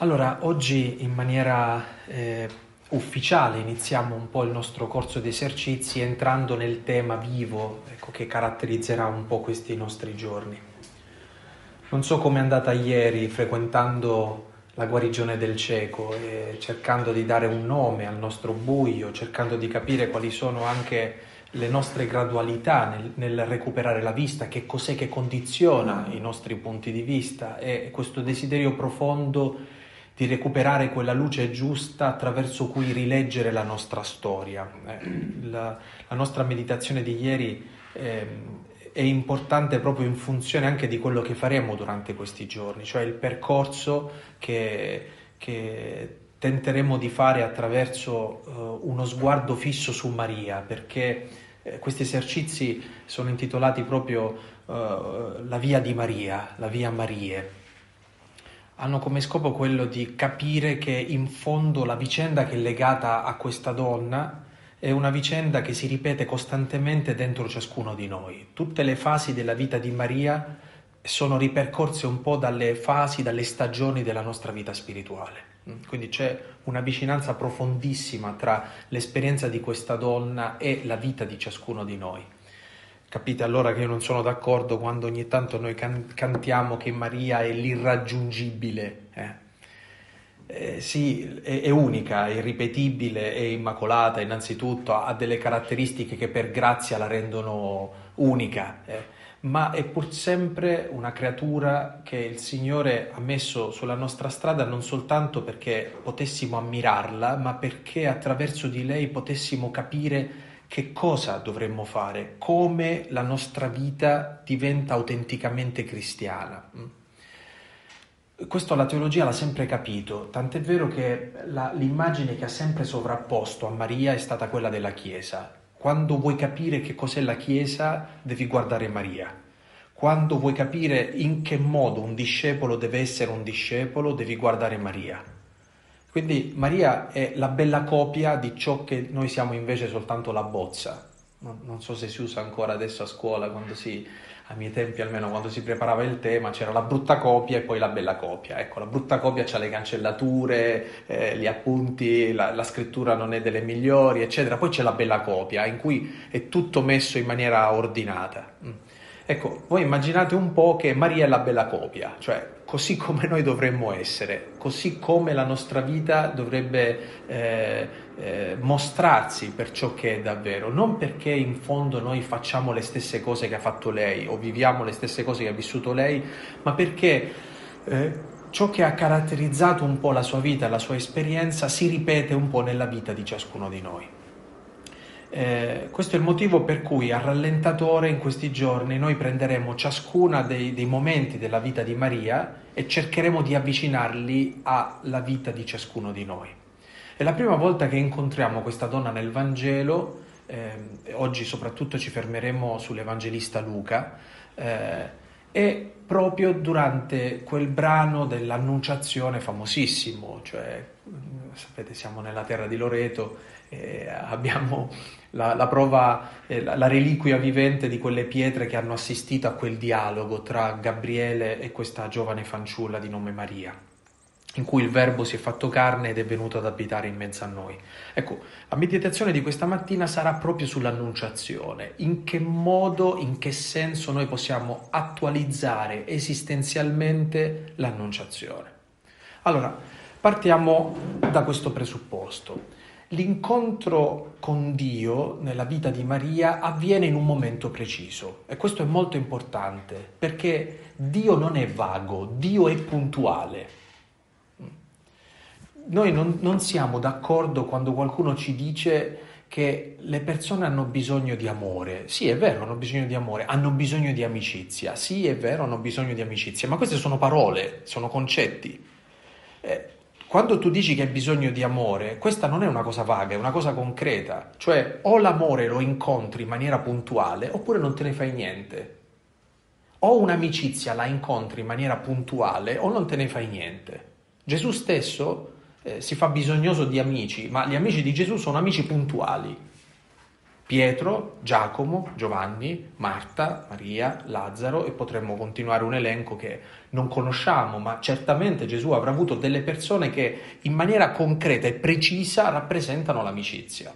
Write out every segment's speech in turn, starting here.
Allora, oggi in maniera eh, ufficiale iniziamo un po' il nostro corso di esercizi entrando nel tema vivo ecco, che caratterizzerà un po' questi nostri giorni. Non so com'è andata ieri frequentando la guarigione del cieco e cercando di dare un nome al nostro buio, cercando di capire quali sono anche le nostre gradualità nel, nel, recuperare la vista, che cos'è che condiziona i nostri punti di vista e questo desiderio profondo di recuperare quella luce giusta attraverso cui rileggere la nostra storia. Eh, la, la, nostra meditazione di ieri eh, è importante proprio in funzione anche di quello che faremo durante questi giorni, cioè il percorso che, che tenteremo di fare attraverso uh, uno sguardo fisso su Maria, perché eh, questi esercizi sono intitolati proprio uh, La via di Maria, la via Marie hanno come scopo quello di capire che in fondo la vicenda che è legata a questa donna è una vicenda che si ripete costantemente dentro ciascuno di noi. Tutte le fasi della vita di Maria sono ripercorse un po' dalle fasi, dalle stagioni della nostra vita spirituale. Quindi c'è una vicinanza profondissima tra l'esperienza di questa donna e la vita di ciascuno di noi. Capite allora che io non sono d'accordo quando ogni tanto noi can- cantiamo che Maria è l'irraggiungibile. Eh. Eh, sì, è, è, unica, è irripetibile, è immacolata innanzitutto, ha delle caratteristiche che per grazia la rendono unica, eh. ma è pur sempre una creatura che il Signore ha messo sulla nostra strada non soltanto perché potessimo ammirarla, ma perché attraverso di lei potessimo capire che cosa dovremmo fare, come la nostra vita diventa autenticamente cristiana. Questo la teologia l'ha sempre capito, tant'è vero che la, l'immagine che ha sempre sovrapposto a Maria è stata quella della Chiesa. Quando vuoi capire che cos'è la Chiesa, devi guardare Maria. Quando vuoi capire in che modo un discepolo deve essere un discepolo, devi guardare Maria. Quindi Maria è la bella copia di ciò che noi siamo invece soltanto la bozza. Non, non so se si usa ancora adesso a scuola, quando si, a miei tempi almeno, quando si preparava il tema, c'era la brutta copia e poi la bella copia. Ecco, la brutta copia ha le cancellature, eh, gli appunti, la, la scrittura non è delle migliori, eccetera. Poi c'è la bella copia, in cui è tutto messo in maniera ordinata. Ecco, voi immaginate un po' che Maria è la bella copia, cioè così come noi dovremmo essere, così come la nostra vita dovrebbe eh, eh, mostrarsi per ciò che è davvero, non perché in fondo noi facciamo le stesse cose che ha fatto lei o viviamo le stesse cose che ha vissuto lei, ma perché eh, ciò che ha caratterizzato un po' la sua vita, la sua esperienza, si ripete un po' nella vita di ciascuno di noi. Eh, questo è il motivo per cui a rallentatore in questi giorni noi prenderemo ciascuna dei, dei, momenti della vita di Maria e cercheremo di avvicinarli alla vita di ciascuno di noi. È la prima volta che incontriamo questa donna nel Vangelo, eh, oggi soprattutto ci fermeremo sull'Evangelista Luca, eh, e proprio durante quel brano dell'Annunciazione famosissimo, cioè sapete siamo nella terra di Loreto, eh, abbiamo la, la prova, eh, la, la, reliquia vivente di quelle pietre che hanno assistito a quel dialogo tra Gabriele e questa giovane fanciulla di nome Maria, in cui il Verbo si è fatto carne ed è venuto ad abitare in mezzo a noi. Ecco, la meditazione di questa mattina sarà proprio sull'annunciazione, in che modo, in che senso noi possiamo attualizzare esistenzialmente l'annunciazione. Allora, partiamo da questo presupposto. L'incontro con Dio nella vita di Maria avviene in un momento preciso e questo è molto importante perché Dio non è vago, Dio è puntuale. Noi non, non siamo d'accordo quando qualcuno ci dice che le persone hanno bisogno di amore. Sì, è vero, hanno bisogno di amore, hanno bisogno di amicizia. Sì, è vero, hanno bisogno di amicizia, ma queste sono parole, sono concetti. Eh, quando tu dici che hai bisogno di amore, questa non è una cosa vaga, è una cosa concreta. Cioè, o l'amore lo incontri in maniera puntuale, oppure non te ne fai niente. O un'amicizia la incontri in maniera puntuale, o non te ne fai niente. Gesù stesso eh, si fa bisognoso di amici, ma gli amici di Gesù sono amici puntuali. Pietro, Giacomo, Giovanni, Marta, Maria, Lazzaro e potremmo continuare un elenco che non conosciamo, ma certamente Gesù avrà avuto delle persone che in maniera concreta e precisa rappresentano l'amicizia.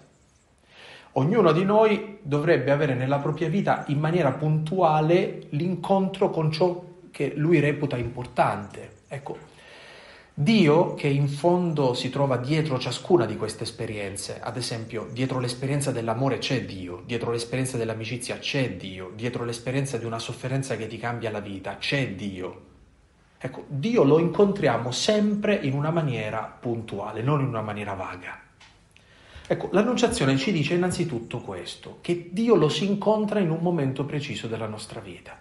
Ognuno di noi dovrebbe avere nella propria vita in maniera puntuale l'incontro con ciò che lui reputa importante. Ecco, Dio che in fondo si trova dietro ciascuna di queste esperienze, ad esempio dietro l'esperienza dell'amore c'è Dio, dietro l'esperienza dell'amicizia c'è Dio, dietro l'esperienza di una sofferenza che ti cambia la vita c'è Dio. Ecco, Dio lo incontriamo sempre in una maniera puntuale, non in una maniera vaga. Ecco, l'Annunciazione ci dice innanzitutto questo, che Dio lo si incontra in un momento preciso della nostra vita.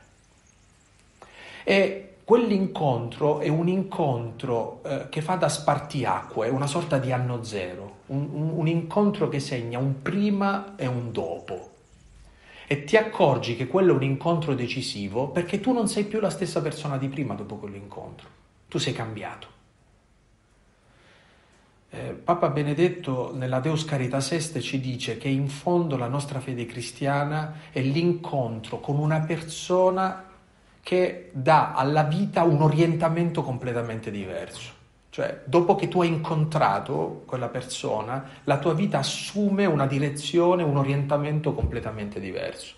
E quell'incontro è un incontro eh, che fa da spartiacque, una sorta di anno zero, un, un, un incontro che segna un prima e un dopo. E ti accorgi che quello è un incontro decisivo perché tu non sei più la stessa persona di prima dopo quell'incontro, tu sei cambiato. Eh, Papa Benedetto nella Deus Caritas Est ci dice che in fondo la nostra fede cristiana è l'incontro con una persona che dà alla vita un orientamento completamente diverso. Cioè, dopo che tu hai incontrato quella persona, la tua vita assume una direzione, un orientamento completamente diverso.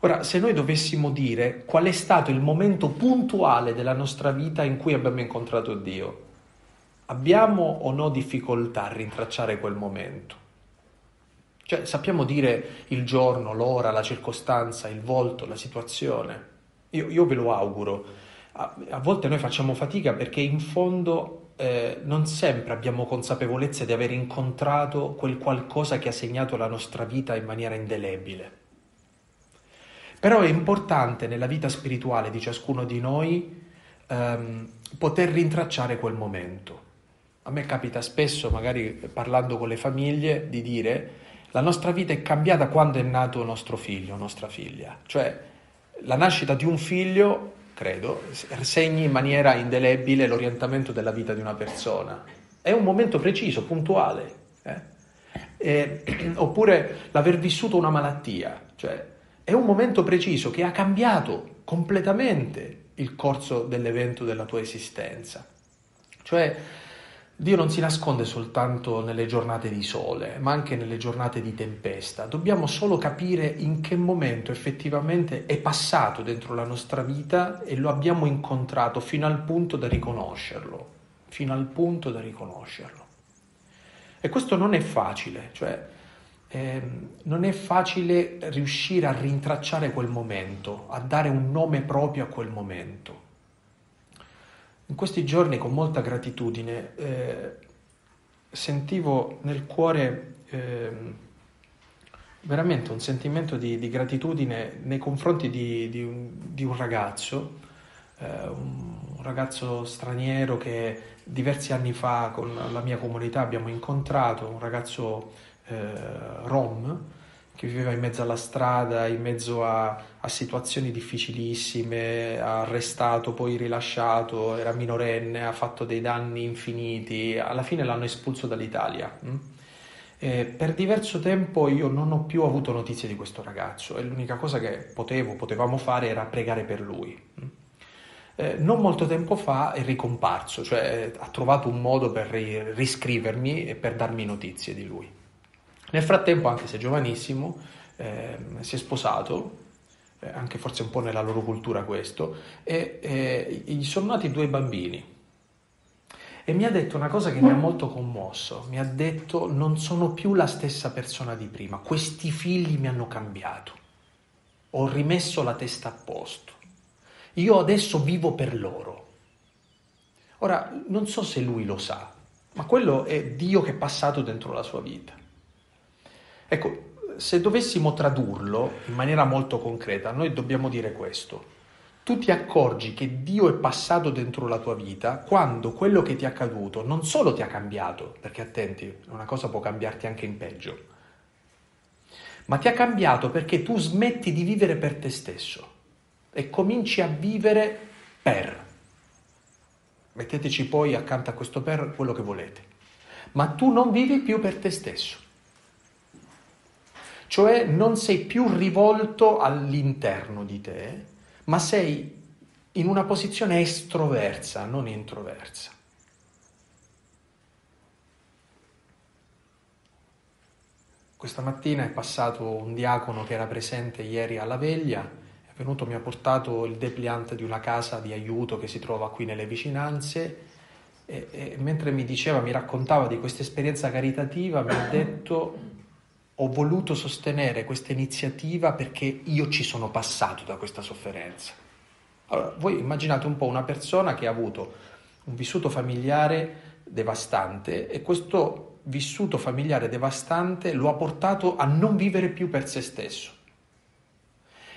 Ora, se noi dovessimo dire qual è stato il momento puntuale della nostra vita in cui abbiamo incontrato Dio, abbiamo o no difficoltà a rintracciare quel momento? Cioè sappiamo dire il giorno, l'ora, la circostanza, il volto, la situazione. Io, io ve lo auguro. A, a, volte noi facciamo fatica perché in fondo eh, non sempre abbiamo consapevolezza di aver incontrato quel qualcosa che ha segnato la nostra vita in maniera indelebile. Però è importante nella vita spirituale di ciascuno di noi ehm, poter rintracciare quel momento. A me capita spesso, magari parlando con le famiglie, di dire la nostra vita è cambiata quando è nato nostro figlio, nostra figlia. Cioè, la nascita di un figlio, credo, segni in maniera indelebile l'orientamento della vita di una persona. È un momento preciso, puntuale. Eh? E, oppure l'aver vissuto una malattia, cioè è un momento preciso che ha cambiato completamente il corso dell'evento della tua esistenza. Cioè Dio non si nasconde soltanto nelle giornate di sole, ma anche nelle giornate di tempesta. Dobbiamo solo capire in che momento effettivamente è passato dentro la nostra vita e lo abbiamo incontrato fino al punto da riconoscerlo, fino al punto da riconoscerlo. E questo non è facile, cioè eh, non è facile riuscire a rintracciare quel momento, a dare un nome proprio a quel momento. In questi giorni con molta gratitudine eh, sentivo nel cuore eh, veramente un sentimento di, di, gratitudine nei confronti di, di, un, di un, ragazzo, eh, un ragazzo straniero che diversi anni fa con la mia comunità abbiamo incontrato, un ragazzo eh, rom che viveva in mezzo alla strada, in mezzo a, a, situazioni difficilissime, arrestato, poi rilasciato, era minorenne, ha fatto dei danni infiniti, alla fine l'hanno espulso dall'Italia. Mm? per diverso tempo io non ho più avuto notizie di questo ragazzo e l'unica cosa che potevo, potevamo fare era pregare per lui. Mm? Eh, non molto tempo fa è ricomparso, cioè ha trovato un modo per riscrivermi e per darmi notizie di lui. Nel frattempo, anche se giovanissimo, eh, si è sposato, eh, anche forse un po' nella loro cultura questo, e eh, gli sono nati due bambini. E mi ha detto una cosa che mi ha molto commosso, mi ha detto non sono più la stessa persona di prima, questi figli mi hanno cambiato, ho rimesso la testa a posto, io adesso vivo per loro. Ora, non so se lui lo sa, ma quello è Dio che è passato dentro la sua vita. Ecco, se dovessimo tradurlo in maniera molto concreta, noi dobbiamo dire questo. Tu ti accorgi che Dio è passato dentro la tua vita quando quello che ti è accaduto non solo ti ha cambiato, perché attenti, una cosa può cambiarti anche in peggio, ma ti ha cambiato perché tu smetti di vivere per te stesso e cominci a vivere per. Metteteci poi accanto a questo per quello che volete. Ma tu non vivi più per te stesso cioè non sei più rivolto all'interno di te, ma sei in una posizione estroversa, non introversa. Questa mattina è passato un diacono che era presente ieri alla veglia, è venuto, mi ha portato il depliant di una casa di aiuto che si trova qui nelle vicinanze e, e mentre mi diceva, mi raccontava di questa esperienza caritativa, mi ha detto ho voluto sostenere questa iniziativa perché io ci sono passato da questa sofferenza. Allora, voi immaginate un po' una persona che ha avuto un vissuto familiare devastante e questo vissuto familiare devastante lo ha portato a non vivere più per se stesso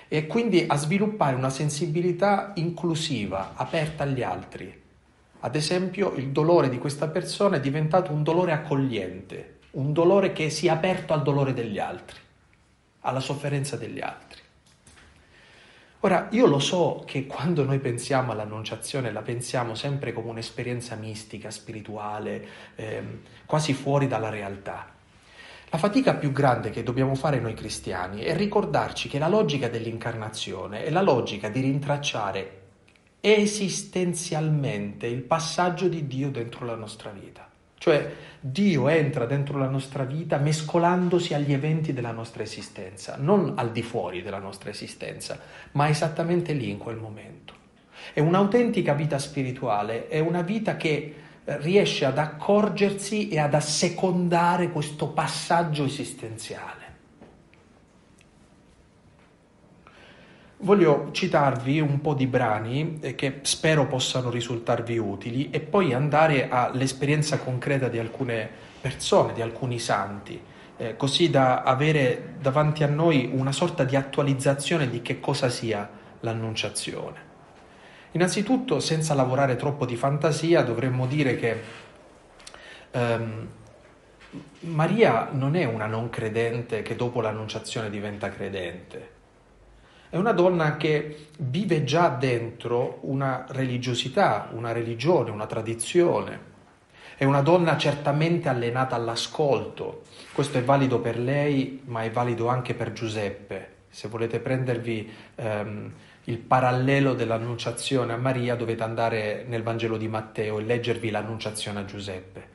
e quindi a sviluppare una sensibilità inclusiva, aperta agli altri. Ad esempio, il dolore di questa persona è diventato un dolore accogliente, un dolore che si è aperto al dolore degli altri, alla sofferenza degli altri. Ora, io lo so che quando noi pensiamo all'annunciazione la pensiamo sempre come un'esperienza mistica, spirituale, ehm, quasi fuori dalla realtà. La fatica più grande che dobbiamo fare noi cristiani è ricordarci che la logica dell'incarnazione è la logica di rintracciare esistenzialmente il passaggio di Dio dentro la nostra vita. Cioè Dio entra dentro la nostra vita mescolandosi agli eventi della nostra esistenza, non al di fuori della nostra esistenza, ma esattamente lì in quel momento. È un'autentica vita spirituale, è una vita che riesce ad accorgersi e ad assecondare questo passaggio esistenziale. Voglio citarvi un po' di brani eh, che spero possano risultarvi utili e poi andare all'esperienza concreta di alcune persone, di alcuni santi, eh, così da avere davanti a noi una sorta di attualizzazione di che cosa sia l'annunciazione. Innanzitutto, senza lavorare troppo di fantasia, dovremmo dire che ehm, Maria non è una non credente che dopo l'annunciazione diventa credente è una donna che vive già dentro una religiosità, una religione, una tradizione. È una donna certamente allenata all'ascolto. Questo è valido per lei, ma è valido anche per Giuseppe. Se volete prendervi ehm, il parallelo dell'annunciazione a Maria, dovete andare nel Vangelo di Matteo e leggervi l'annunciazione a Giuseppe.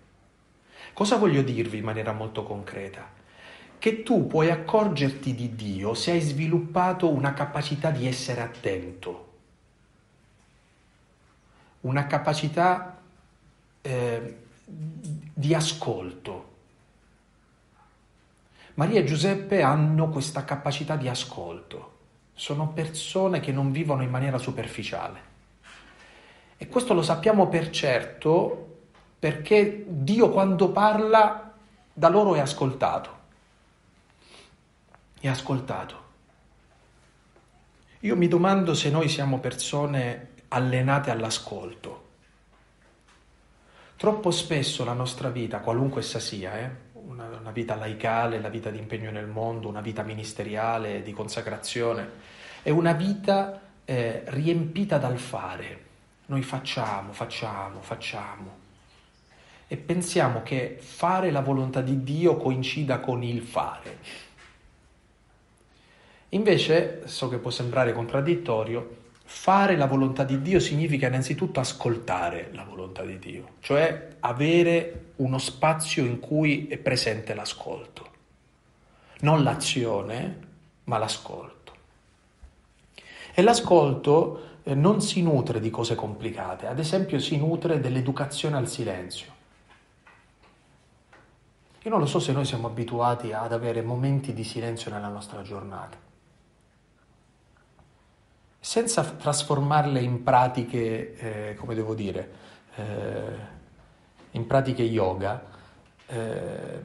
Cosa voglio dirvi in maniera molto concreta? Che tu puoi accorgerti di Dio se hai sviluppato una capacità di essere attento, una capacità eh, di ascolto. Maria e Giuseppe hanno questa capacità di ascolto, sono persone che non vivono in maniera superficiale. E questo lo sappiamo per certo perché Dio quando parla da loro è ascoltato e ascoltato. Io mi domando se noi siamo persone allenate all'ascolto. Troppo spesso la nostra vita, qualunque essa sia, eh, una, una, vita laicale, la vita di impegno nel mondo, una vita ministeriale, di consacrazione, è una vita eh, riempita dal fare. Noi facciamo, facciamo, facciamo. E pensiamo che fare la volontà di Dio coincida con il fare. Invece, so che può sembrare contraddittorio, fare la volontà di Dio significa innanzitutto ascoltare la volontà di Dio, cioè avere uno spazio in cui è presente l'ascolto. Non l'azione, ma l'ascolto. E l'ascolto eh, non si nutre di cose complicate, ad esempio si nutre dell'educazione al silenzio. Io non lo so se noi siamo abituati ad avere momenti di silenzio nella nostra giornata senza trasformarle in pratiche, eh, come devo dire, eh, in pratiche yoga. Eh,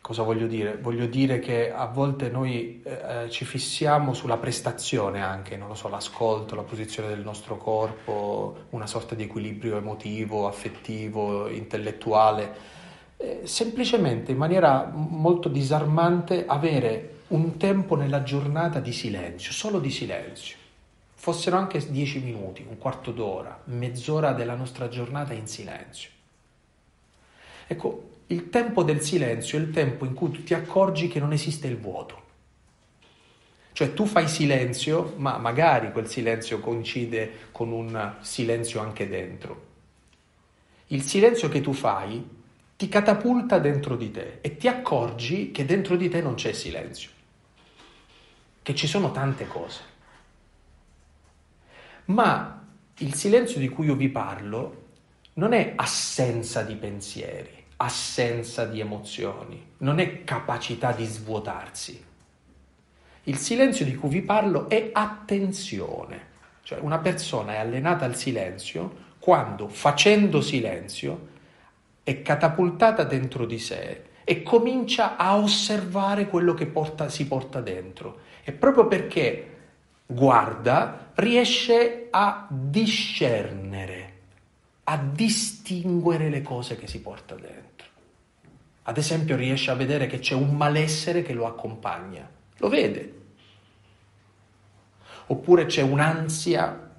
cosa voglio dire? Voglio dire che a volte noi eh, ci fissiamo sulla prestazione anche, non lo so, l'ascolto, la posizione del nostro corpo, una sorta di equilibrio emotivo, affettivo, intellettuale. Eh, semplicemente in maniera molto disarmante avere un tempo nella giornata di silenzio, solo di silenzio. Fossero anche dieci minuti, un quarto d'ora, mezz'ora della nostra giornata in silenzio. Ecco, Il tempo del silenzio è il tempo in cui tu ti accorgi che non esiste il vuoto. Cioè tu fai silenzio, ma magari quel silenzio coincide con un silenzio anche dentro. Il silenzio che tu fai ti catapulta dentro di te e ti accorgi che dentro di te non c'è silenzio, che ci sono tante cose. Ma il silenzio di cui io vi parlo non è assenza di pensieri, assenza di emozioni, non è capacità di svuotarsi. Il silenzio di cui vi parlo è attenzione, cioè una persona è allenata al silenzio quando facendo silenzio è catapultata dentro di sé e comincia a osservare quello che porta, si porta dentro. E proprio perché guarda, riesce a discernere, a distinguere le cose che si porta dentro. Ad esempio riesce a vedere che c'è un malessere che lo accompagna, lo vede. Oppure c'è un'ansia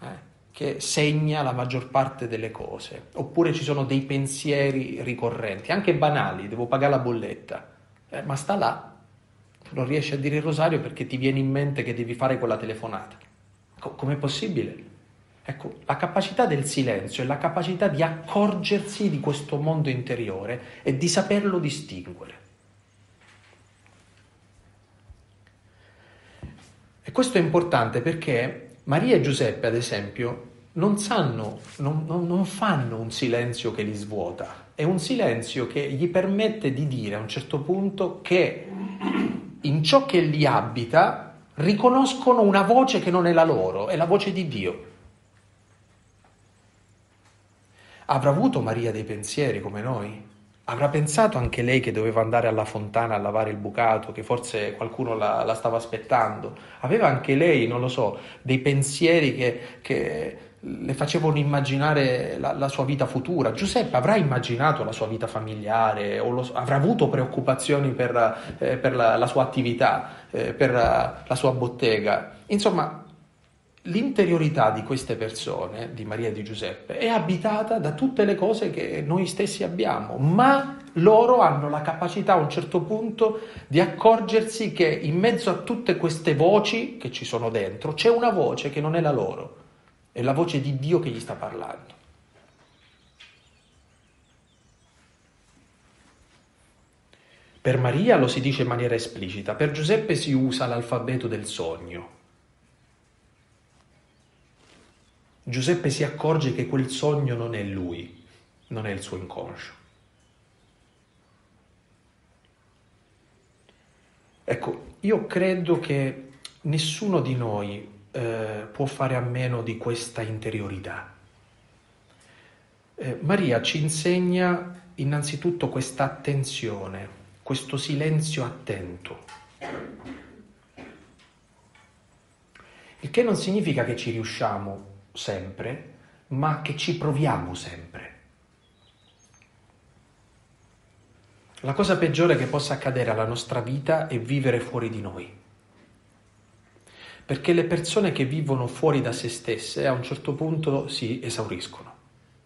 eh, che segna la maggior parte delle cose. Oppure ci sono dei pensieri ricorrenti, anche banali, devo pagare la bolletta, eh, ma sta là, non riesci a dire il rosario perché ti viene in mente che devi fare quella telefonata. Co- com'è possibile? Ecco, la capacità del silenzio è la capacità di accorgersi di questo mondo interiore e di saperlo distinguere. E questo è importante perché Maria e Giuseppe, ad esempio, non sanno, non, non, non fanno un silenzio che li svuota, è un silenzio che gli permette di dire a un certo punto che in ciò che li abita riconoscono una voce che non è la loro, è la voce di Dio. Avrà avuto Maria dei pensieri come noi? Avrà pensato anche lei che doveva andare alla fontana a lavare il bucato, che forse qualcuno la, la stava aspettando? Aveva anche lei, non lo so, dei pensieri che, che le facevano immaginare la, la, sua vita futura. Giuseppe avrà immaginato la sua vita familiare, o lo, avrà avuto preoccupazioni per, eh, per la, la, sua attività, eh, per la sua bottega. Insomma, l'interiorità di queste persone, di Maria e di Giuseppe, è abitata da tutte le cose che noi stessi abbiamo, ma loro hanno la capacità a un certo punto di accorgersi che in mezzo a tutte queste voci che ci sono dentro c'è una voce che non è la loro, è la voce di Dio che gli sta parlando. Per Maria lo si dice in maniera esplicita, per Giuseppe si usa l'alfabeto del sogno. Giuseppe si accorge che quel sogno non è lui, non è il suo inconscio. Ecco, io credo che nessuno di noi eh, può fare a meno di questa interiorità. Eh, Maria ci insegna innanzitutto questa attenzione, questo silenzio attento. Il che non significa che ci riusciamo sempre, ma che ci proviamo sempre. La cosa peggiore che possa accadere alla nostra vita è vivere fuori di noi. Perché le persone che vivono fuori da se stesse a un certo punto si esauriscono.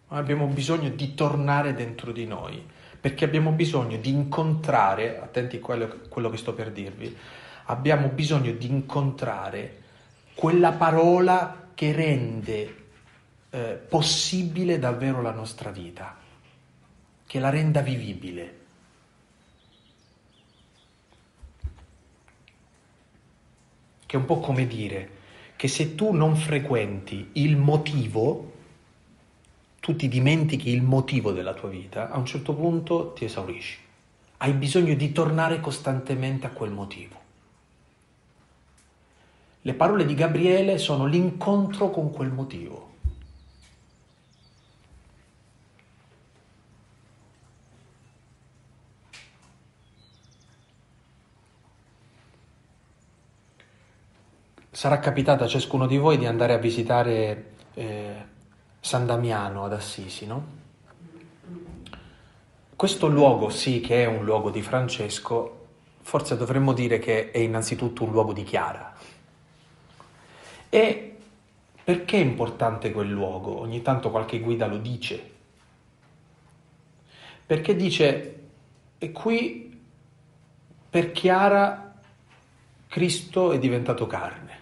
Abbiamo bisogno di tornare dentro di noi, perché abbiamo bisogno di incontrare, attenti a quello, quello che sto per dirvi, abbiamo bisogno di incontrare quella parola che rende eh, possibile davvero la nostra vita, che la renda vivibile. Che è un po' come dire che se tu non frequenti il motivo, tu ti dimentichi il motivo della tua vita, a un certo punto ti esaurisci. Hai bisogno di tornare costantemente a quel motivo. Le parole di Gabriele sono l'incontro con quel motivo. Sarà capitato a ciascuno di voi di andare a visitare eh, San Damiano ad Assisi, no? Questo luogo, sì, che è un luogo di Francesco, forse dovremmo dire che è innanzitutto un luogo di Chiara. E perché è importante quel luogo? Ogni tanto qualche guida lo dice. perché dice, e qui per Chiara Cristo è diventato carne.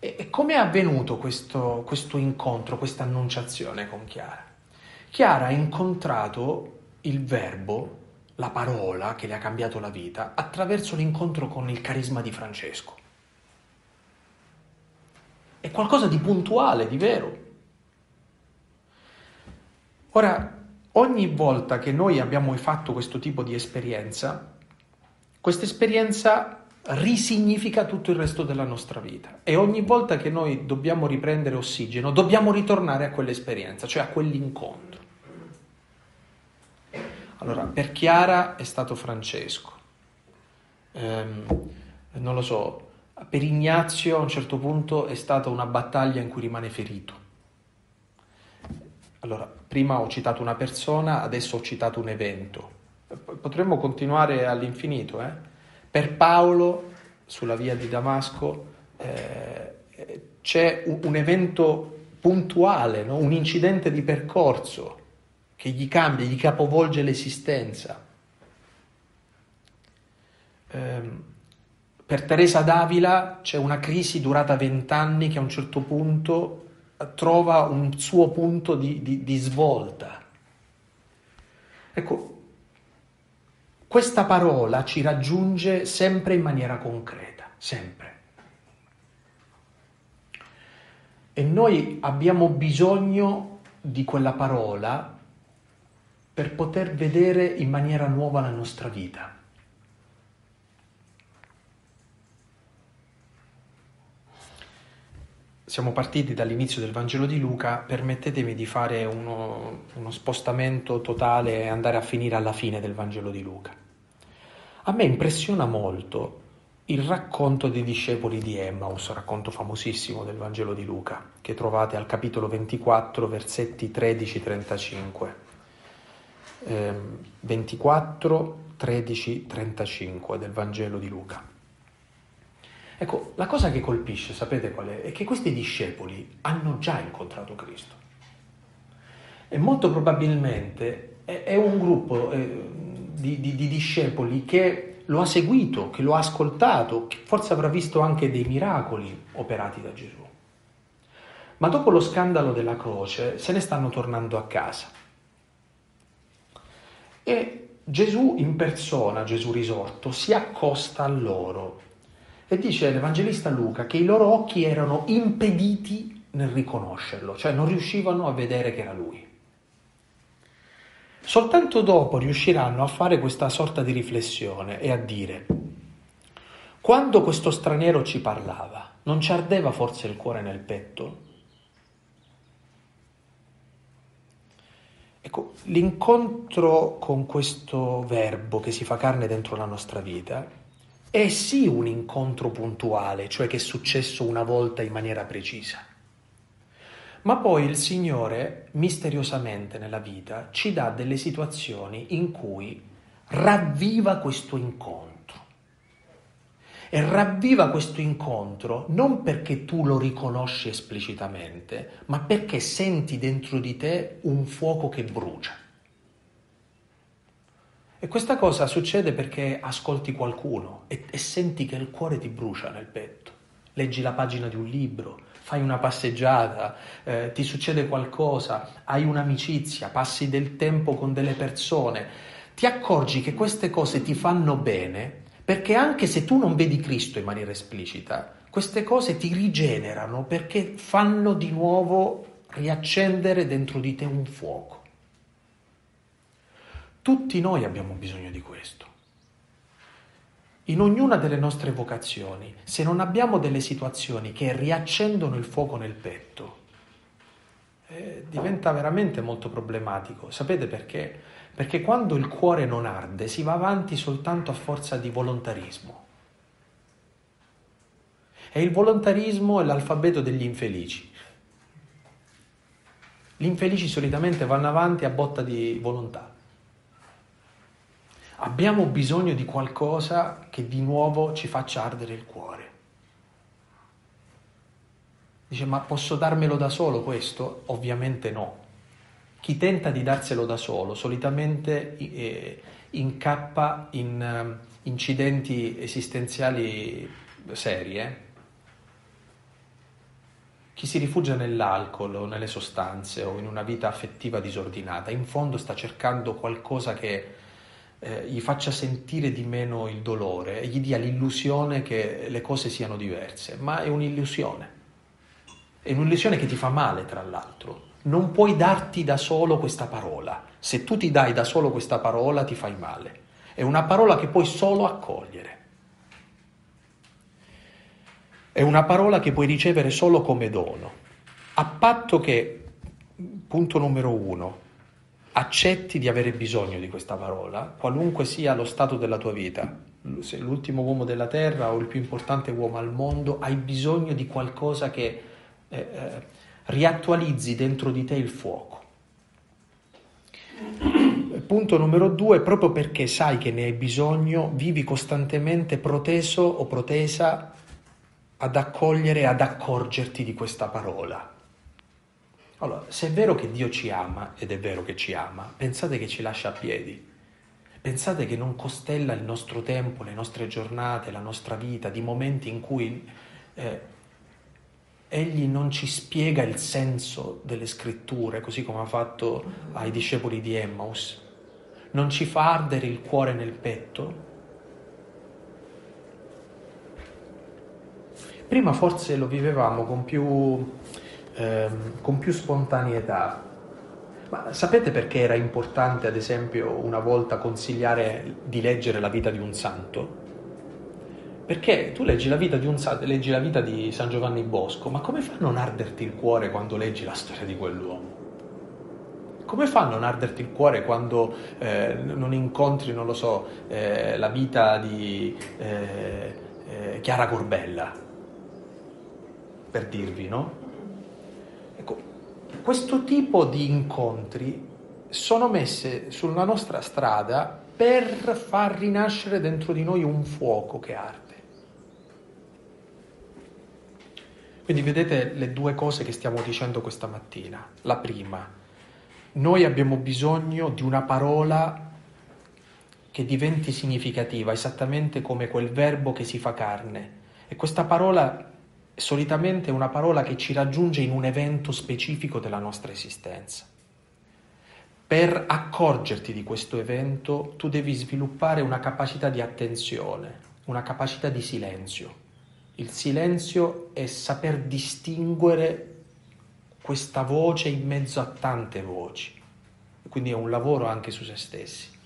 E come è avvenuto questo, questo incontro, questa annunciazione con Chiara? Chiara ha incontrato il verbo, la parola che le ha cambiato la vita, attraverso l'incontro con il carisma di Francesco. È qualcosa di puntuale, di vero. Ora, ogni volta che noi abbiamo fatto questo tipo di esperienza, questa esperienza risignifica tutto il resto della nostra vita e ogni volta che noi dobbiamo riprendere ossigeno dobbiamo ritornare a quell'esperienza, cioè a quell'incontro. Allora, per Chiara è stato Francesco, ehm, non lo so, per Ignazio a un certo punto è stata una battaglia in cui rimane ferito. Allora, prima ho citato una persona, adesso ho citato un evento. Potremmo continuare all'infinito, eh? Per Paolo, sulla via di Damasco, eh, c'è un, un, evento puntuale, no? un incidente di percorso che gli cambia, gli capovolge l'esistenza. Eh, per Teresa d'Avila c'è una crisi durata vent'anni che a un certo punto trova un suo punto di, di, di svolta. Ecco, questa parola ci raggiunge sempre in maniera concreta, sempre. E noi abbiamo bisogno di quella parola per poter vedere in maniera nuova la nostra vita. Siamo partiti dall'inizio del Vangelo di Luca, permettetemi di fare uno, uno spostamento totale e andare a finire alla fine del Vangelo di Luca. A me impressiona molto il racconto dei discepoli di Emmaus, racconto famosissimo del Vangelo di Luca, che trovate al capitolo 24, versetti 13-35. Eh, 24, 13, 35 del Vangelo di Luca. Ecco, la cosa che colpisce, sapete qual è? È che questi discepoli hanno già incontrato Cristo. E molto probabilmente è, un gruppo eh, di, di, di discepoli che lo ha seguito, che lo ha ascoltato, che forse avrà visto anche dei miracoli operati da Gesù. Ma dopo lo scandalo della croce se ne stanno tornando a casa. E Gesù in persona, Gesù risorto, si accosta a loro e dice l'Evangelista Luca che i loro occhi erano impediti nel riconoscerlo, cioè non riuscivano a vedere che era lui. Soltanto dopo riusciranno a fare questa sorta di riflessione e a dire, quando questo straniero ci parlava, non ci ardeva forse il cuore nel petto? Ecco, l'incontro con questo verbo che si fa carne dentro la nostra vita è sì un incontro puntuale, cioè che è successo una volta in maniera precisa. Ma poi il Signore misteriosamente nella vita ci dà delle situazioni in cui ravviva questo incontro. E ravviva questo incontro non perché tu lo riconosci esplicitamente, ma perché senti dentro di te un fuoco che brucia. E questa cosa succede perché ascolti qualcuno e, e senti che il cuore ti brucia nel petto. Leggi la pagina di un libro, fai una passeggiata, eh, ti succede qualcosa, hai un'amicizia, passi del tempo con delle persone, ti accorgi che queste cose ti fanno bene perché anche se tu non vedi Cristo in maniera esplicita, queste cose ti rigenerano perché fanno di nuovo riaccendere dentro di te un fuoco. Tutti noi abbiamo bisogno di questo in ognuna delle nostre vocazioni, se non abbiamo delle situazioni che riaccendono il fuoco nel petto, eh, diventa veramente molto problematico. Sapete perché? Perché quando il cuore non arde si va avanti soltanto a forza di volontarismo. E il volontarismo è l'alfabeto degli infelici. Gli infelici solitamente vanno avanti a botta di volontà. Abbiamo bisogno di qualcosa che di nuovo ci faccia ardere il cuore. Dice, ma posso darmelo da solo questo? Ovviamente no. Chi tenta di darselo da solo solitamente eh, incappa in eh, incidenti esistenziali seri. Eh? Chi si rifugia nell'alcol o nelle sostanze o in una vita affettiva disordinata, in fondo sta cercando qualcosa che eh, gli faccia sentire di meno il dolore e gli dia l'illusione che le cose siano diverse, ma è un'illusione. È un'illusione che ti fa male, tra l'altro. Non puoi darti da solo questa parola. Se tu ti dai da solo questa parola, ti fai male. È una parola che puoi solo accogliere. È una parola che puoi ricevere solo come dono, a patto che, punto numero uno, accetti di avere bisogno di questa parola, qualunque sia lo stato della tua vita, sei l'ultimo uomo della terra o il più importante uomo al mondo, hai bisogno di qualcosa che eh, eh, riattualizzi dentro di te il fuoco. Punto numero due, proprio perché sai che ne hai bisogno, vivi costantemente proteso o protesa ad accogliere, ad accorgerti di questa parola. Allora, se è vero che Dio ci ama, ed è vero che ci ama, pensate che ci lascia a piedi. Pensate che non costella il nostro tempo, le nostre giornate, la nostra vita, di momenti in cui eh, Egli non ci spiega il senso delle scritture, così come ha fatto ai discepoli di Emmaus. Non ci fa ardere il cuore nel petto. Prima forse lo vivevamo con più ehm, con più spontaneità. Ma sapete perché era importante, ad esempio, una volta consigliare di leggere la vita di un santo? Perché tu leggi la vita di, un, leggi la vita di San Giovanni Bosco, ma come fa a non arderti il cuore quando leggi la storia di quell'uomo? Come fa a non arderti il cuore quando eh, non incontri, non lo so, eh, la vita di eh, eh Chiara Corbella? Per dirvi, no? Questo tipo di incontri sono messe sulla nostra strada per far rinascere dentro di noi un fuoco che arde. Quindi vedete le due cose che stiamo dicendo questa mattina. La prima, noi abbiamo bisogno di una parola che diventi significativa, esattamente come quel verbo che si fa carne. E questa parola solitamente una parola che ci raggiunge in un evento specifico della nostra esistenza. Per accorgerti di questo evento tu devi sviluppare una capacità di attenzione, una capacità di silenzio. Il silenzio è saper distinguere questa voce in mezzo a tante voci, quindi è un lavoro anche su se stessi.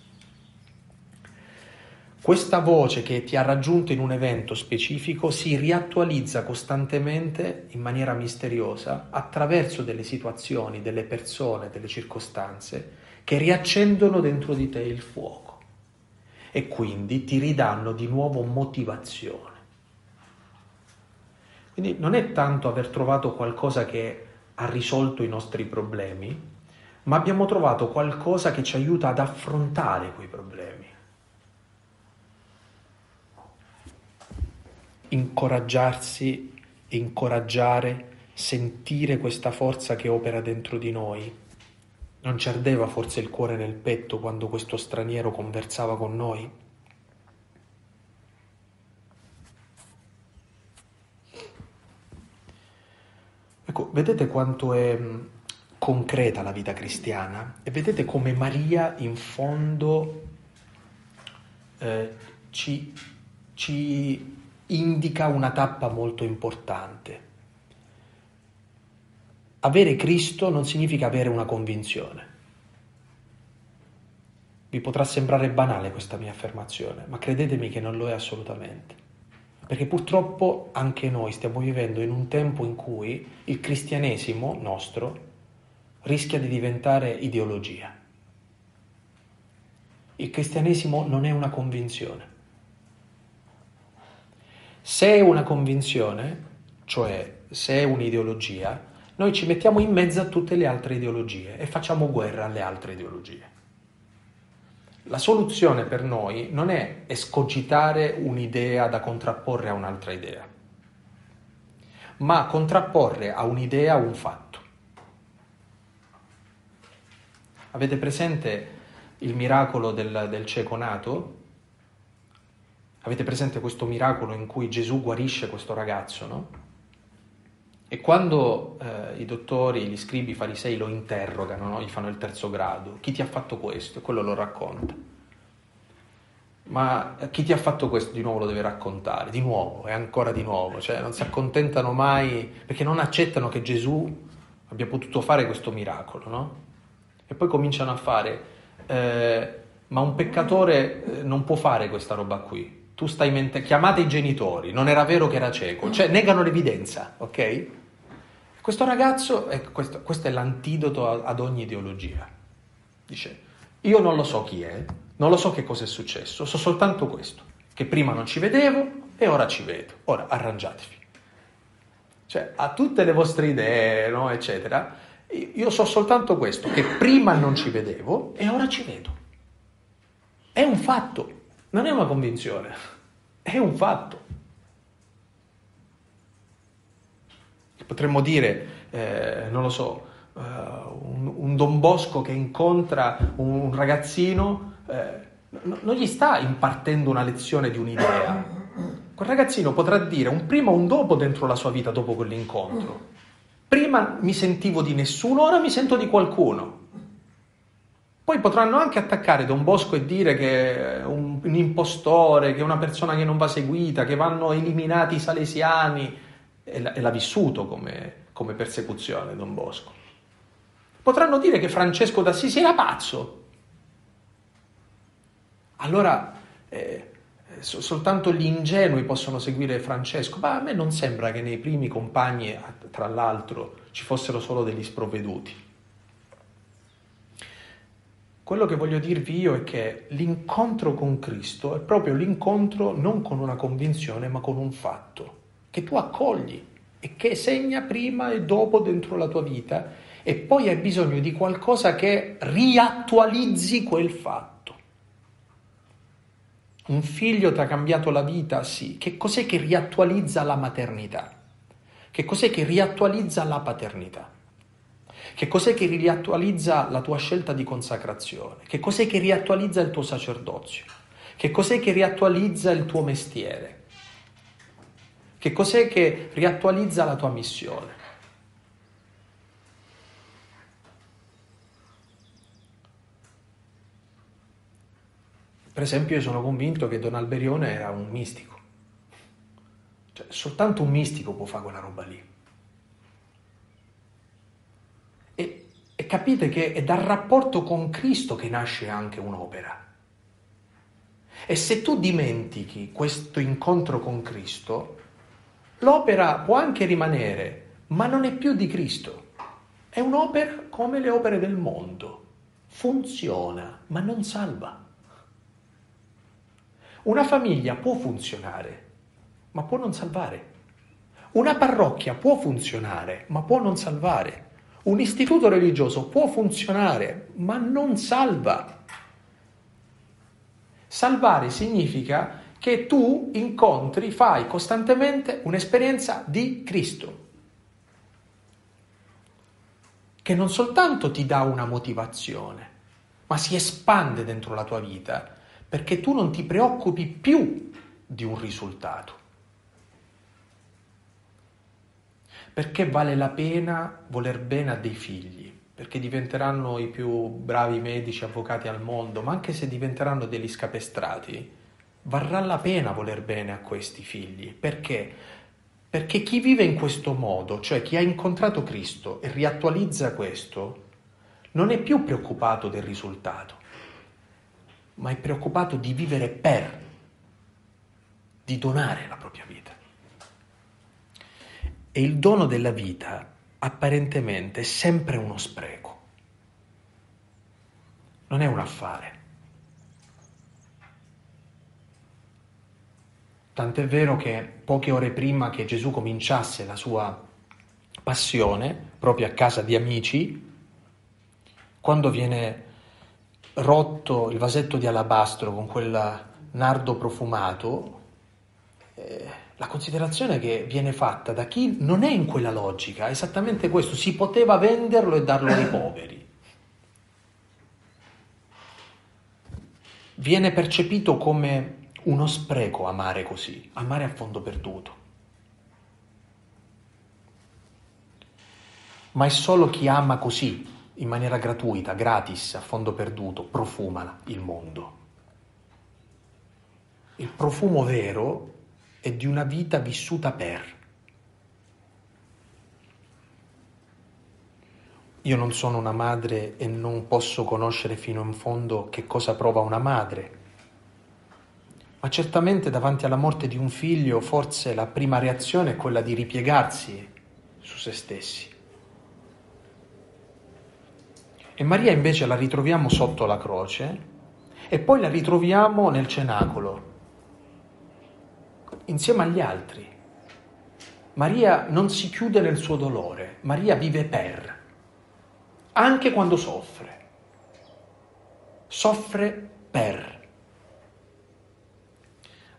Questa voce che ti ha raggiunto in un evento specifico si riattualizza costantemente in maniera misteriosa attraverso delle situazioni, delle persone, delle circostanze che riaccendono dentro di te il fuoco e quindi ti ridanno di nuovo motivazione. Quindi non è tanto aver trovato qualcosa che ha risolto i nostri problemi, ma abbiamo trovato qualcosa che ci aiuta ad affrontare quei problemi incoraggiarsi, incoraggiare, sentire questa forza che opera dentro di noi. Non ci ardeva forse il cuore nel petto quando questo straniero conversava con noi? Ecco, vedete quanto è mm, concreta la vita cristiana e vedete come Maria in fondo eh, ci, ci indica una tappa molto importante. Avere Cristo non significa avere una convinzione. Vi potrà sembrare banale questa mia affermazione, ma credetemi che non lo è assolutamente. Perché purtroppo anche noi stiamo vivendo in un tempo in cui il cristianesimo nostro rischia di diventare ideologia. Il cristianesimo non è una convinzione. Se è una convinzione, cioè se è un'ideologia, noi ci mettiamo in mezzo a tutte le altre ideologie e facciamo guerra alle altre ideologie. La soluzione per noi non è escogitare un'idea da contrapporre a un'altra idea, ma contrapporre a un'idea un fatto. Avete presente il miracolo del, del cieco nato? Avete presente questo miracolo in cui Gesù guarisce questo ragazzo, no? E quando eh, i dottori, gli scribi, i farisei lo interrogano, no? gli fanno il terzo grado, chi ti ha fatto questo? E quello lo racconta. Ma chi ti ha fatto questo di nuovo lo deve raccontare, di nuovo e ancora di nuovo, cioè non si accontentano mai perché non accettano che Gesù abbia potuto fare questo miracolo, no? E poi cominciano a fare, eh, ma un peccatore eh, non può fare questa roba qui, tu stai mente- chiamate i genitori, non era vero che era cieco, cioè negano l'evidenza, ok? Questo ragazzo, eh, questo, questo, è l'antidoto ad ogni ideologia. Dice, io non lo so chi è, non lo so che cosa è successo, so soltanto questo, che prima non ci vedevo e ora ci vedo, ora arrangiatevi. Cioè, a tutte le vostre idee, no, eccetera, io so soltanto questo, che prima non ci vedevo e ora ci vedo. È un fatto, non è una convinzione, è un fatto. Potremmo dire, eh, non lo so, uh, un, un, Don Bosco che incontra un ragazzino, eh, non gli sta impartendo una lezione di un'idea. Quel ragazzino potrà dire un prima o un dopo dentro la sua vita dopo quell'incontro. Prima mi sentivo di nessuno, ora mi sento di qualcuno. Poi potranno anche attaccare Don Bosco e dire che è un, un impostore, che è una persona che non va seguita, che vanno eliminati i salesiani, e, e l'ha vissuto come, come persecuzione Don Bosco. Potranno dire che Francesco d'Assisi era pazzo. Allora eh, so- soltanto gli ingenui possono seguire Francesco, ma a me non sembra che nei primi compagni, tra l'altro, ci fossero solo degli sprovveduti. Quello che voglio dirvi io è che l'incontro con Cristo è proprio l'incontro non con una convinzione, ma con un fatto che tu accogli e che segna prima e dopo dentro la tua vita e poi hai bisogno di qualcosa che riattualizzi quel fatto. Un figlio ti ha cambiato la vita? Sì. Che cos'è che riattualizza la maternità? Che cos'è che riattualizza la paternità? Che cos'è che riattualizza la tua scelta di consacrazione? Che cos'è che riattualizza il tuo sacerdozio? Che cos'è che riattualizza il tuo mestiere? Che cos'è che riattualizza la tua missione? Per esempio, io sono convinto che Don Alberione era un mistico. Cioè, soltanto un mistico può fare quella roba lì. E capite che è dal rapporto con Cristo che nasce anche un'opera. E se tu dimentichi questo incontro con Cristo, l'opera può anche rimanere, ma non è più di Cristo. È un'opera come le opere del mondo. Funziona, ma non salva. Una famiglia può funzionare, ma può non salvare. Una parrocchia può funzionare, ma può non salvare. Un istituto religioso può funzionare, ma non salva. Salvare significa che tu incontri, fai costantemente un'esperienza di Cristo, che non soltanto ti dà una motivazione, ma si espande dentro la tua vita, perché tu non ti preoccupi più di un risultato. Perché vale la pena voler bene a dei figli? Perché diventeranno i più bravi medici, avvocati al mondo, ma anche se diventeranno degli scapestrati, varrà la pena voler bene a questi figli. Perché? Perché chi vive in questo modo, cioè chi ha incontrato Cristo e riattualizza questo, non è più preoccupato del risultato, ma è preoccupato di vivere per, di donare la propria vita. E il dono della vita apparentemente è sempre uno spreco. Non è un affare. Tant'è vero che poche ore prima che Gesù cominciasse la sua passione, proprio a casa di amici, quando viene rotto il vasetto di alabastro con quel nardo profumato, eh, la considerazione che viene fatta da chi non è in quella logica è esattamente questo, si poteva venderlo e darlo ai poveri. viene percepito come uno spreco amare così, amare a fondo perduto. Ma è solo chi ama così, in maniera gratuita, gratis, a fondo perduto, profuma il mondo. Il profumo vero è di una vita vissuta per. Io non sono una madre e non posso conoscere fino in fondo che cosa prova una madre, ma certamente davanti alla morte di un figlio forse la prima reazione è quella di ripiegarsi su se stessi. E Maria invece la ritroviamo sotto la croce e poi la ritroviamo nel cenacolo, insieme agli altri. Maria non si chiude nel suo dolore, Maria vive per, anche quando soffre. Soffre per.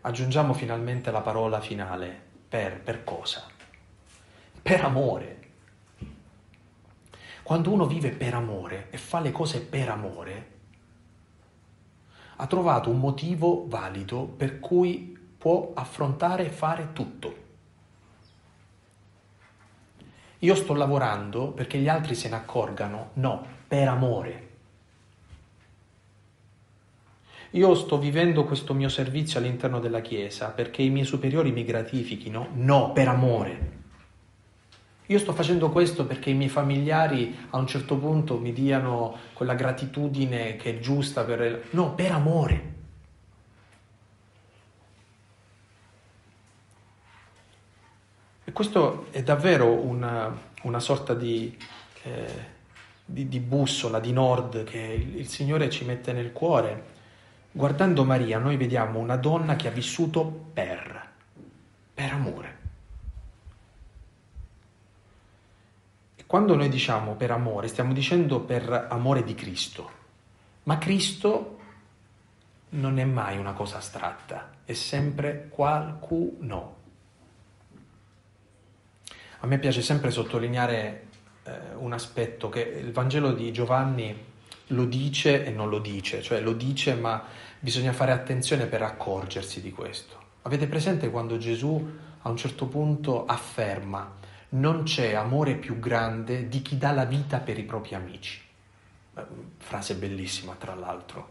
Aggiungiamo finalmente la parola finale, per, per cosa? Per amore. Quando uno vive per amore e fa le cose per amore, ha trovato un motivo valido per cui può affrontare e fare tutto. Io sto lavorando perché gli altri se ne accorgano, no, per amore. Io sto vivendo questo mio servizio all'interno della Chiesa perché i miei superiori mi gratifichino, no, per amore. Io sto facendo questo perché i miei familiari a un certo punto mi diano quella gratitudine che è giusta per... No, per amore. E questo è davvero una, una sorta di, eh, di, di, bussola, di nord che il, il Signore ci mette nel cuore. Guardando Maria noi vediamo una donna che ha vissuto per, per amore. Quando noi diciamo per amore, stiamo dicendo per amore di Cristo, ma Cristo non è mai una cosa astratta, è sempre qualcuno. A me piace sempre sottolineare eh, un aspetto che il Vangelo di Giovanni lo dice e non lo dice, cioè lo dice ma bisogna fare attenzione per accorgersi di questo. Avete presente quando Gesù a un certo punto afferma non c'è amore più grande di chi dà la vita per i propri amici. Frase bellissima, tra l'altro.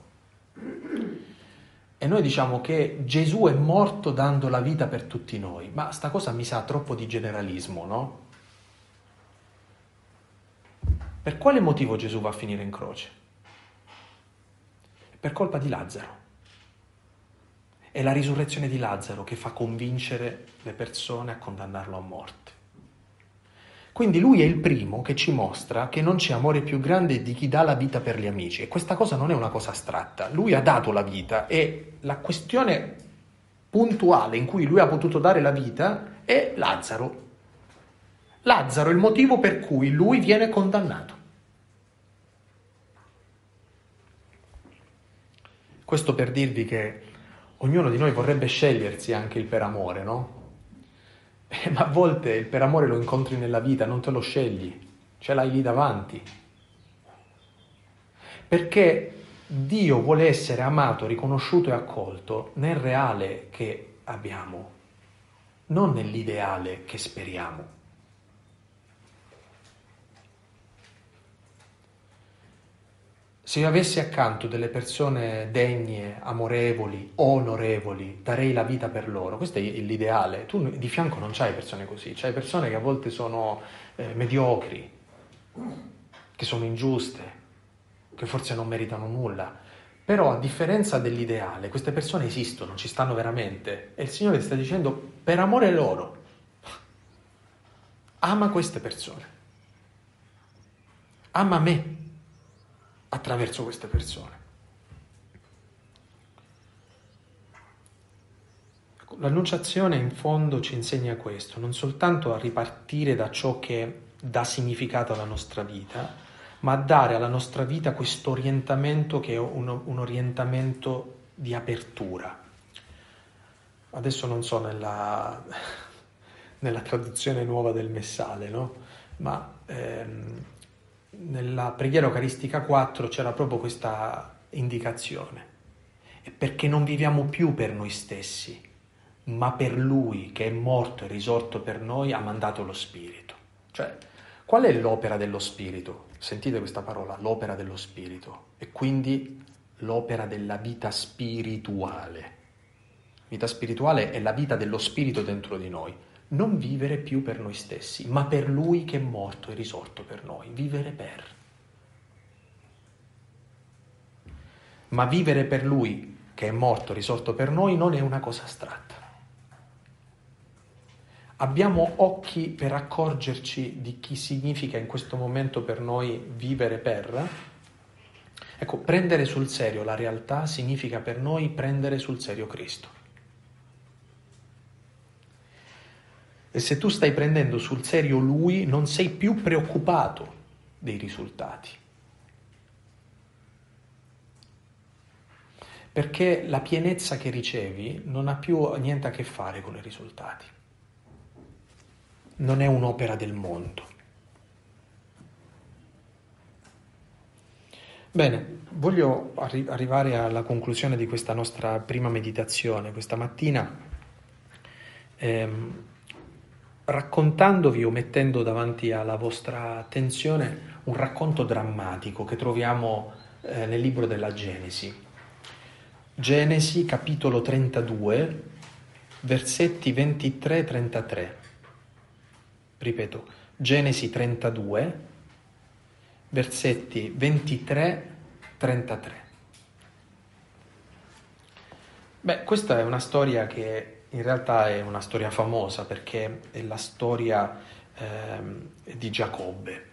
E noi diciamo che Gesù è morto dando la vita per tutti noi, ma sta cosa mi sa troppo di generalismo, no? Per quale motivo Gesù va a finire in croce? Per colpa di Lazzaro. È la risurrezione di Lazzaro che fa convincere le persone a condannarlo a morte. Quindi lui è il primo che ci mostra che non c'è amore più grande di chi dà la vita per gli amici e questa cosa non è una cosa astratta, lui ha dato la vita e la questione puntuale in cui lui ha potuto dare la vita è Lazzaro. Lazzaro è il motivo per cui lui viene condannato. Questo per dirvi che ognuno di noi vorrebbe scegliersi anche il per amore, no? Eh, ma a volte il per amore lo incontri nella vita, non te lo scegli, ce l'hai lì davanti. Perché Dio vuole essere amato, riconosciuto e accolto nel reale che abbiamo, non nell'ideale che speriamo. Se io avessi accanto delle persone degne, amorevoli, onorevoli, darei la vita per loro. Questo è l'ideale. Tu di fianco non c'hai persone così, c'hai persone che a volte sono eh, mediocri, che sono ingiuste, che forse non meritano nulla. Però a differenza dell'ideale, queste persone esistono, ci stanno veramente. E il Signore sta dicendo, per amore loro, ama queste persone. Ama me attraverso queste persone. L'annunciazione in fondo ci insegna questo, non soltanto a ripartire da ciò che dà significato alla nostra vita, ma a dare alla nostra vita questo orientamento che è un, un orientamento di apertura. Adesso non so nella, nella traduzione nuova del Messale, no? ma ehm, nella preghiera eucaristica 4 c'era proprio questa indicazione. è perché non viviamo più per noi stessi, ma per Lui che è morto e risorto per noi ha mandato lo Spirito. Cioè, qual è l'opera dello Spirito? Sentite questa parola, l'opera dello Spirito, e quindi l'opera della vita spirituale. Vita spirituale è la vita dello Spirito dentro di noi. Non vivere più per noi stessi, ma per Lui che è morto e risorto per noi. Vivere per. Ma vivere per Lui che è morto e risorto per noi non è una cosa astratta. Abbiamo occhi per accorgerci di chi significa in questo momento per noi vivere per? Ecco, prendere sul serio la realtà significa per noi prendere sul serio Cristo. E se tu stai prendendo sul serio Lui, non sei più preoccupato dei risultati. Perché la pienezza che ricevi non ha più niente a che fare con i risultati. Non è un'opera del mondo. Bene, voglio arri- arrivare alla conclusione di questa nostra prima meditazione questa mattina. Ehm, raccontandovi o mettendo davanti alla vostra attenzione un racconto drammatico che troviamo eh, nel libro della Genesi. Genesi capitolo 32, versetti 23-33. Ripeto, Genesi 32, versetti 23-33. Beh, questa è una storia che in realtà è una storia famosa perché è la storia eh, di Giacobbe.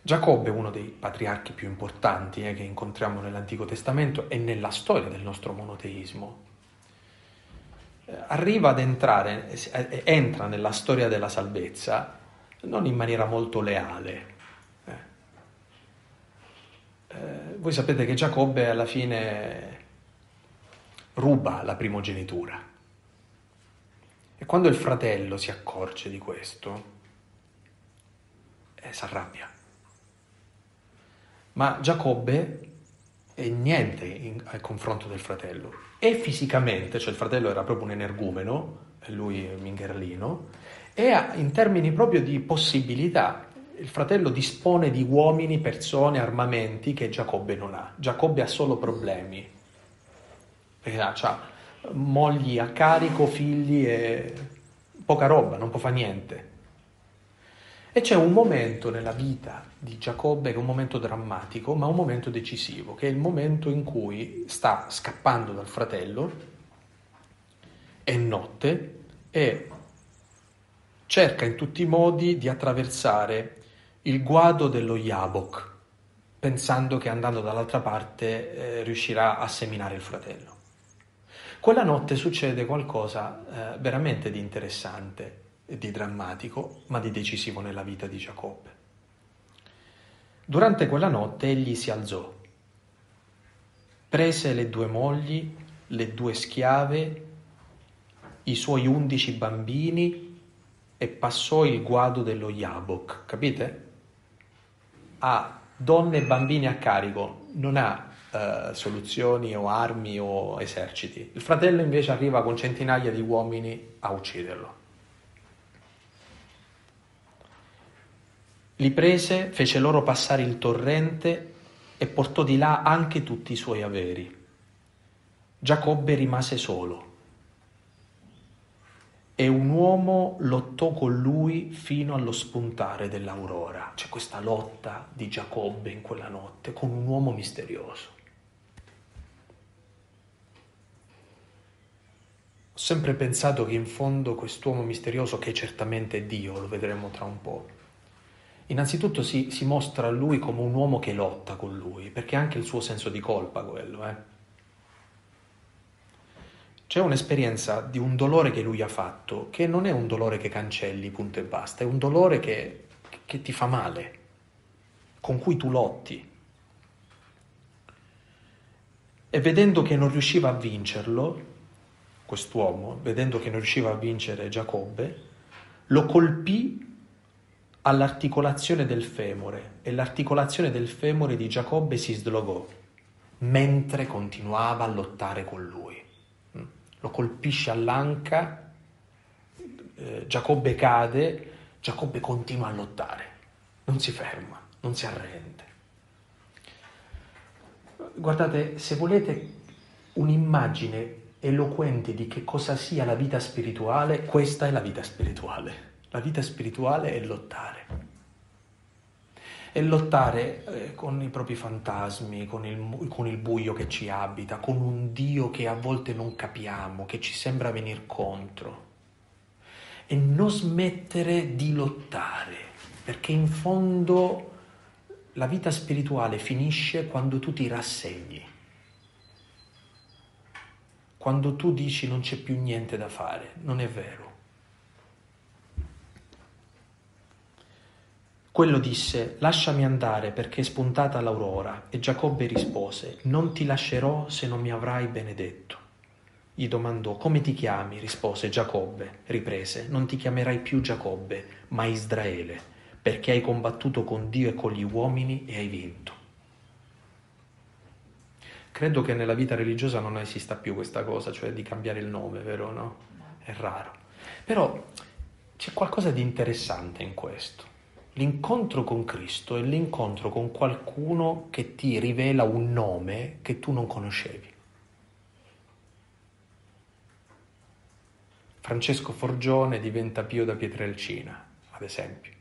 Giacobbe è uno dei patriarchi più importanti eh, che incontriamo nell'Antico Testamento e nella storia del nostro monoteismo. Eh, arriva ad entrare, eh, entra nella storia della salvezza non in maniera molto leale. Eh. Eh, voi sapete che Giacobbe alla fine ruba la primogenitura. E quando il fratello si accorge di questo, eh, si arrabbia. Ma Giacobbe è niente in, al confronto del fratello. E fisicamente, cioè il fratello era proprio un energumeno, lui è mingherlino, e in termini proprio di possibilità, il fratello dispone di uomini, persone, armamenti che Giacobbe non ha. Giacobbe ha solo problemi, perché ha mogli a carico, figli e poca roba, non può fare niente. E c'è un momento nella vita di Giacobbe che è un momento drammatico, ma un momento decisivo, che è il momento in cui sta scappando dal fratello, è notte e cerca in tutti i modi di attraversare il guado dello Yabok, pensando che andando dall'altra parte eh, riuscirà a seminare il fratello. Quella notte succede qualcosa eh, veramente di interessante e di drammatico, ma di decisivo nella vita di Giacobbe. Durante quella notte egli si alzò, prese le due mogli, le due schiave, i suoi undici bambini e passò il guado dello Yabok, capite? Ha donne e bambini a carico, non ha uh, soluzioni o armi o eserciti. Il fratello invece arriva con centinaia di uomini a ucciderlo. Li prese, fece loro passare il torrente e portò di là anche tutti i suoi averi. Giacobbe rimase solo e un uomo lottò con lui fino allo spuntare dell'aurora. C'è questa lotta di Giacobbe in quella notte con un uomo misterioso. Ho sempre pensato che in fondo quest'uomo misterioso, che certamente è Dio, lo vedremo tra un po', innanzitutto si, si mostra a lui come un uomo che lotta con lui, perché ha anche il suo senso di colpa quello, eh. C'è un'esperienza di un dolore che lui ha fatto, che non è un dolore che cancelli, punto e basta, è un dolore che, che ti fa male, con cui tu lotti. E vedendo che non riusciva a vincerlo, quest'uomo, vedendo che non riusciva a vincere Giacobbe, lo colpì all'articolazione del femore e l'articolazione del femore di Giacobbe si slogò. mentre continuava a lottare con lui. Mm. Lo colpisce all'anca, eh, Giacobbe cade, Giacobbe continua a lottare, non si ferma, non si arrende. Guardate, se volete un'immagine eloquente di che cosa sia la vita spirituale, questa è la vita spirituale. La vita spirituale è lottare. È lottare eh, con i propri fantasmi, con il, con il buio che ci abita, con un Dio che a volte non capiamo, che ci sembra venire contro. E non smettere di lottare, perché in fondo la vita spirituale finisce quando tu ti rassegni quando tu dici non c'è più niente da fare, non è vero. Quello disse, lasciami andare perché è spuntata l'aurora, e Giacobbe rispose, non ti lascerò se non mi avrai benedetto. Gli domandò, come ti chiami? rispose Giacobbe, riprese, non ti chiamerai più Giacobbe, ma Israele, perché hai combattuto con Dio e con gli uomini e hai vinto. Credo che nella vita religiosa non esista più questa cosa, cioè di cambiare il nome, vero no? È raro. Però c'è qualcosa di interessante in questo. L'incontro con Cristo è l'incontro con qualcuno che ti rivela un nome che tu non conoscevi. Francesco Forgione diventa Pio da Pietrelcina, ad esempio.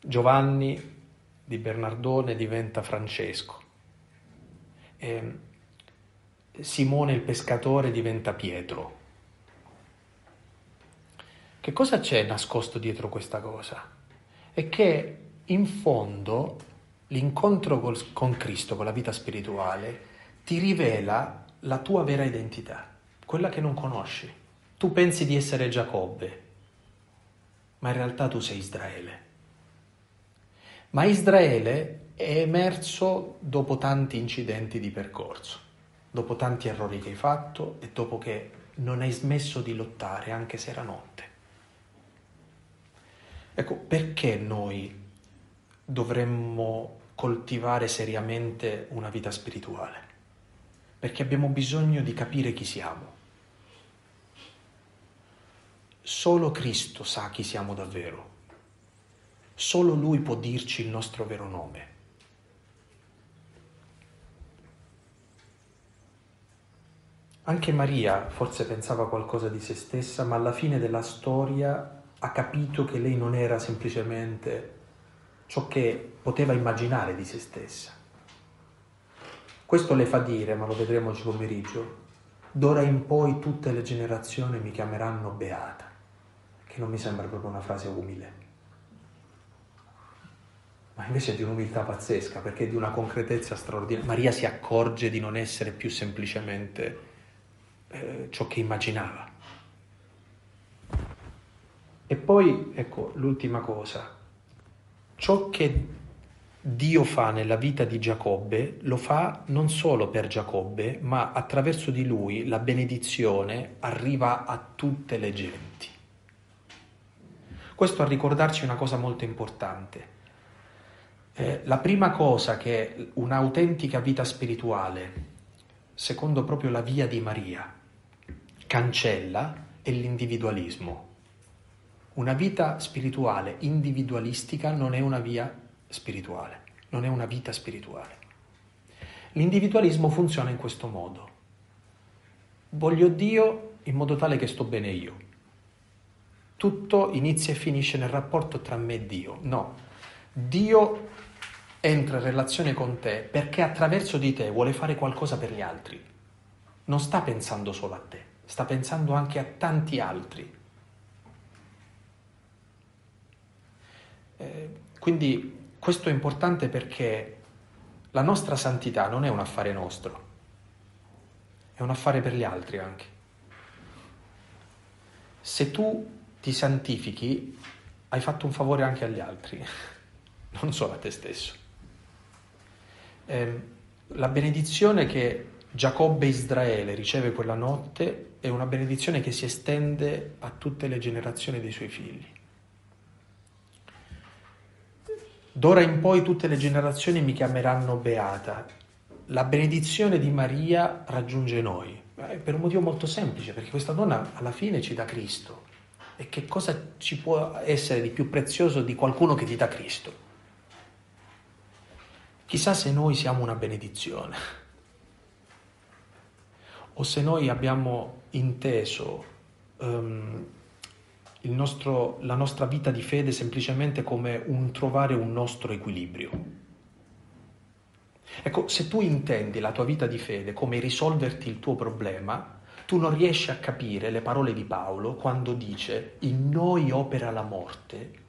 Giovanni di Bernardone diventa Francesco eh, Simone il pescatore diventa Pietro. Che cosa c'è nascosto dietro questa cosa? È che in fondo l'incontro col, con Cristo, con la vita spirituale, ti rivela la tua vera identità, quella che non conosci. Tu pensi di essere Giacobbe, ma in realtà tu sei Israele. Ma Israele è emerso dopo tanti incidenti di percorso, dopo tanti errori che hai fatto e dopo che non hai smesso di lottare anche se era notte. Ecco, perché noi dovremmo coltivare seriamente una vita spirituale? Perché abbiamo bisogno di capire chi siamo. Solo Cristo sa chi siamo davvero. Solo Lui può dirci il nostro vero nome. Anche Maria forse pensava qualcosa di se stessa, ma alla fine della storia ha capito che lei non era semplicemente ciò che poteva immaginare di se stessa. Questo le fa dire, ma lo vedremo oggi pomeriggio, d'ora in poi tutte le generazioni mi chiameranno beata, che non mi sembra proprio una frase umile, ma invece è di un'umiltà pazzesca, perché è di una concretezza straordinaria. Maria si accorge di non essere più semplicemente eh, ciò che immaginava. E poi, ecco, l'ultima cosa, ciò che Dio fa nella vita di Giacobbe lo fa non solo per Giacobbe, ma attraverso di lui la benedizione arriva a tutte le genti. Questo a ricordarci una cosa molto importante. Eh, la prima cosa che un'autentica vita spirituale, secondo proprio la via di Maria, cancella è l'individualismo. Una vita spirituale individualistica non è una via spirituale, non è una vita spirituale. L'individualismo funziona in questo modo. Voglio Dio in modo tale che sto bene io. Tutto inizia e finisce nel rapporto tra me e Dio. No, Dio entra in relazione con te perché attraverso di te vuole fare qualcosa per gli altri. Non sta pensando solo a te sta pensando anche a tanti altri. Eh, quindi questo è importante perché la nostra santità non è un affare nostro, è un affare per gli altri anche. Se tu ti santifichi, hai fatto un favore anche agli altri, non solo a te stesso. Eh, la benedizione che Giacobbe Israele riceve quella notte è una benedizione che si estende a tutte le generazioni dei suoi figli. D'ora in poi tutte le generazioni mi chiameranno beata. la benedizione di Maria raggiunge noi? Per un motivo molto semplice, perché questa donna alla fine ci dà Cristo. E che cosa ci può essere di più prezioso di qualcuno che ti dà Cristo? Chissà se noi siamo una benedizione o se noi abbiamo inteso um, nostro, la nostra vita di fede semplicemente come un trovare un nostro equilibrio. Ecco, se tu intendi la tua vita di fede come risolverti il tuo problema, tu non riesci a capire le parole di Paolo quando dice in noi opera la morte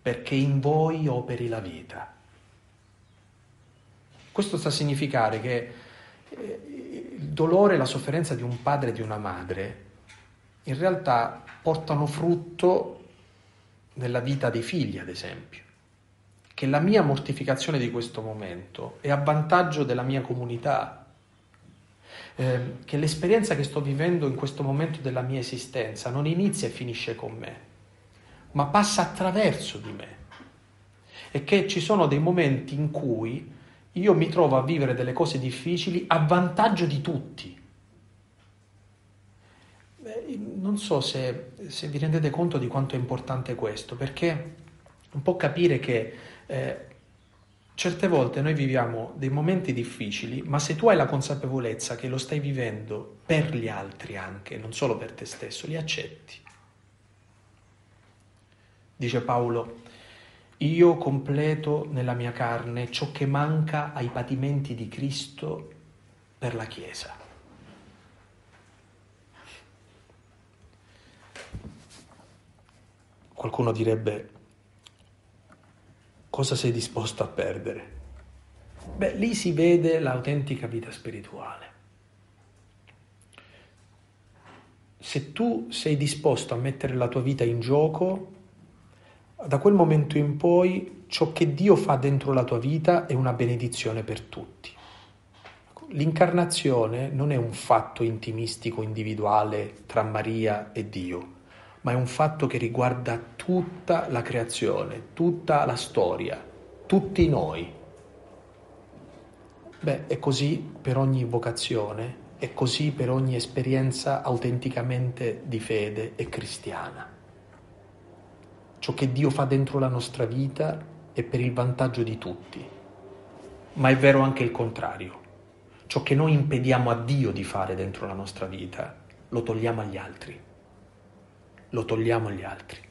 perché in voi operi la vita. Questo sta a significare che il dolore e la sofferenza di un padre e di una madre in realtà portano frutto nella vita dei figli, ad esempio. Che la mia mortificazione di questo momento è a vantaggio della mia comunità, eh, che l'esperienza che sto vivendo in questo momento della mia esistenza non inizia e finisce con me, ma passa attraverso di me. E che ci sono dei momenti in cui io mi trovo a vivere delle cose difficili a vantaggio di tutti. Non so se, se vi rendete conto di quanto è importante questo, perché un po' capire che eh, certe volte noi viviamo dei momenti difficili, ma se tu hai la consapevolezza che lo stai vivendo per gli altri anche, non solo per te stesso, li accetti. Dice Paolo, io completo nella mia carne ciò che manca ai patimenti di Cristo per la Chiesa. Qualcuno direbbe, cosa sei disposto a perdere? Beh, lì si vede l'autentica vita spirituale. Se tu sei disposto a mettere la tua vita in gioco, da quel momento in poi ciò che Dio fa dentro la tua vita è una benedizione per tutti. L'incarnazione non è un fatto intimistico, individuale tra Maria e Dio, ma è un fatto che riguarda tutta la creazione, tutta la storia, tutti noi. Beh, è così per ogni vocazione, è così per ogni esperienza autenticamente di fede e cristiana. Ciò che Dio fa dentro la nostra vita è per il vantaggio di tutti, ma è vero anche il contrario. Ciò che noi impediamo a Dio di fare dentro la nostra vita, lo togliamo agli altri. Lo togliamo agli altri.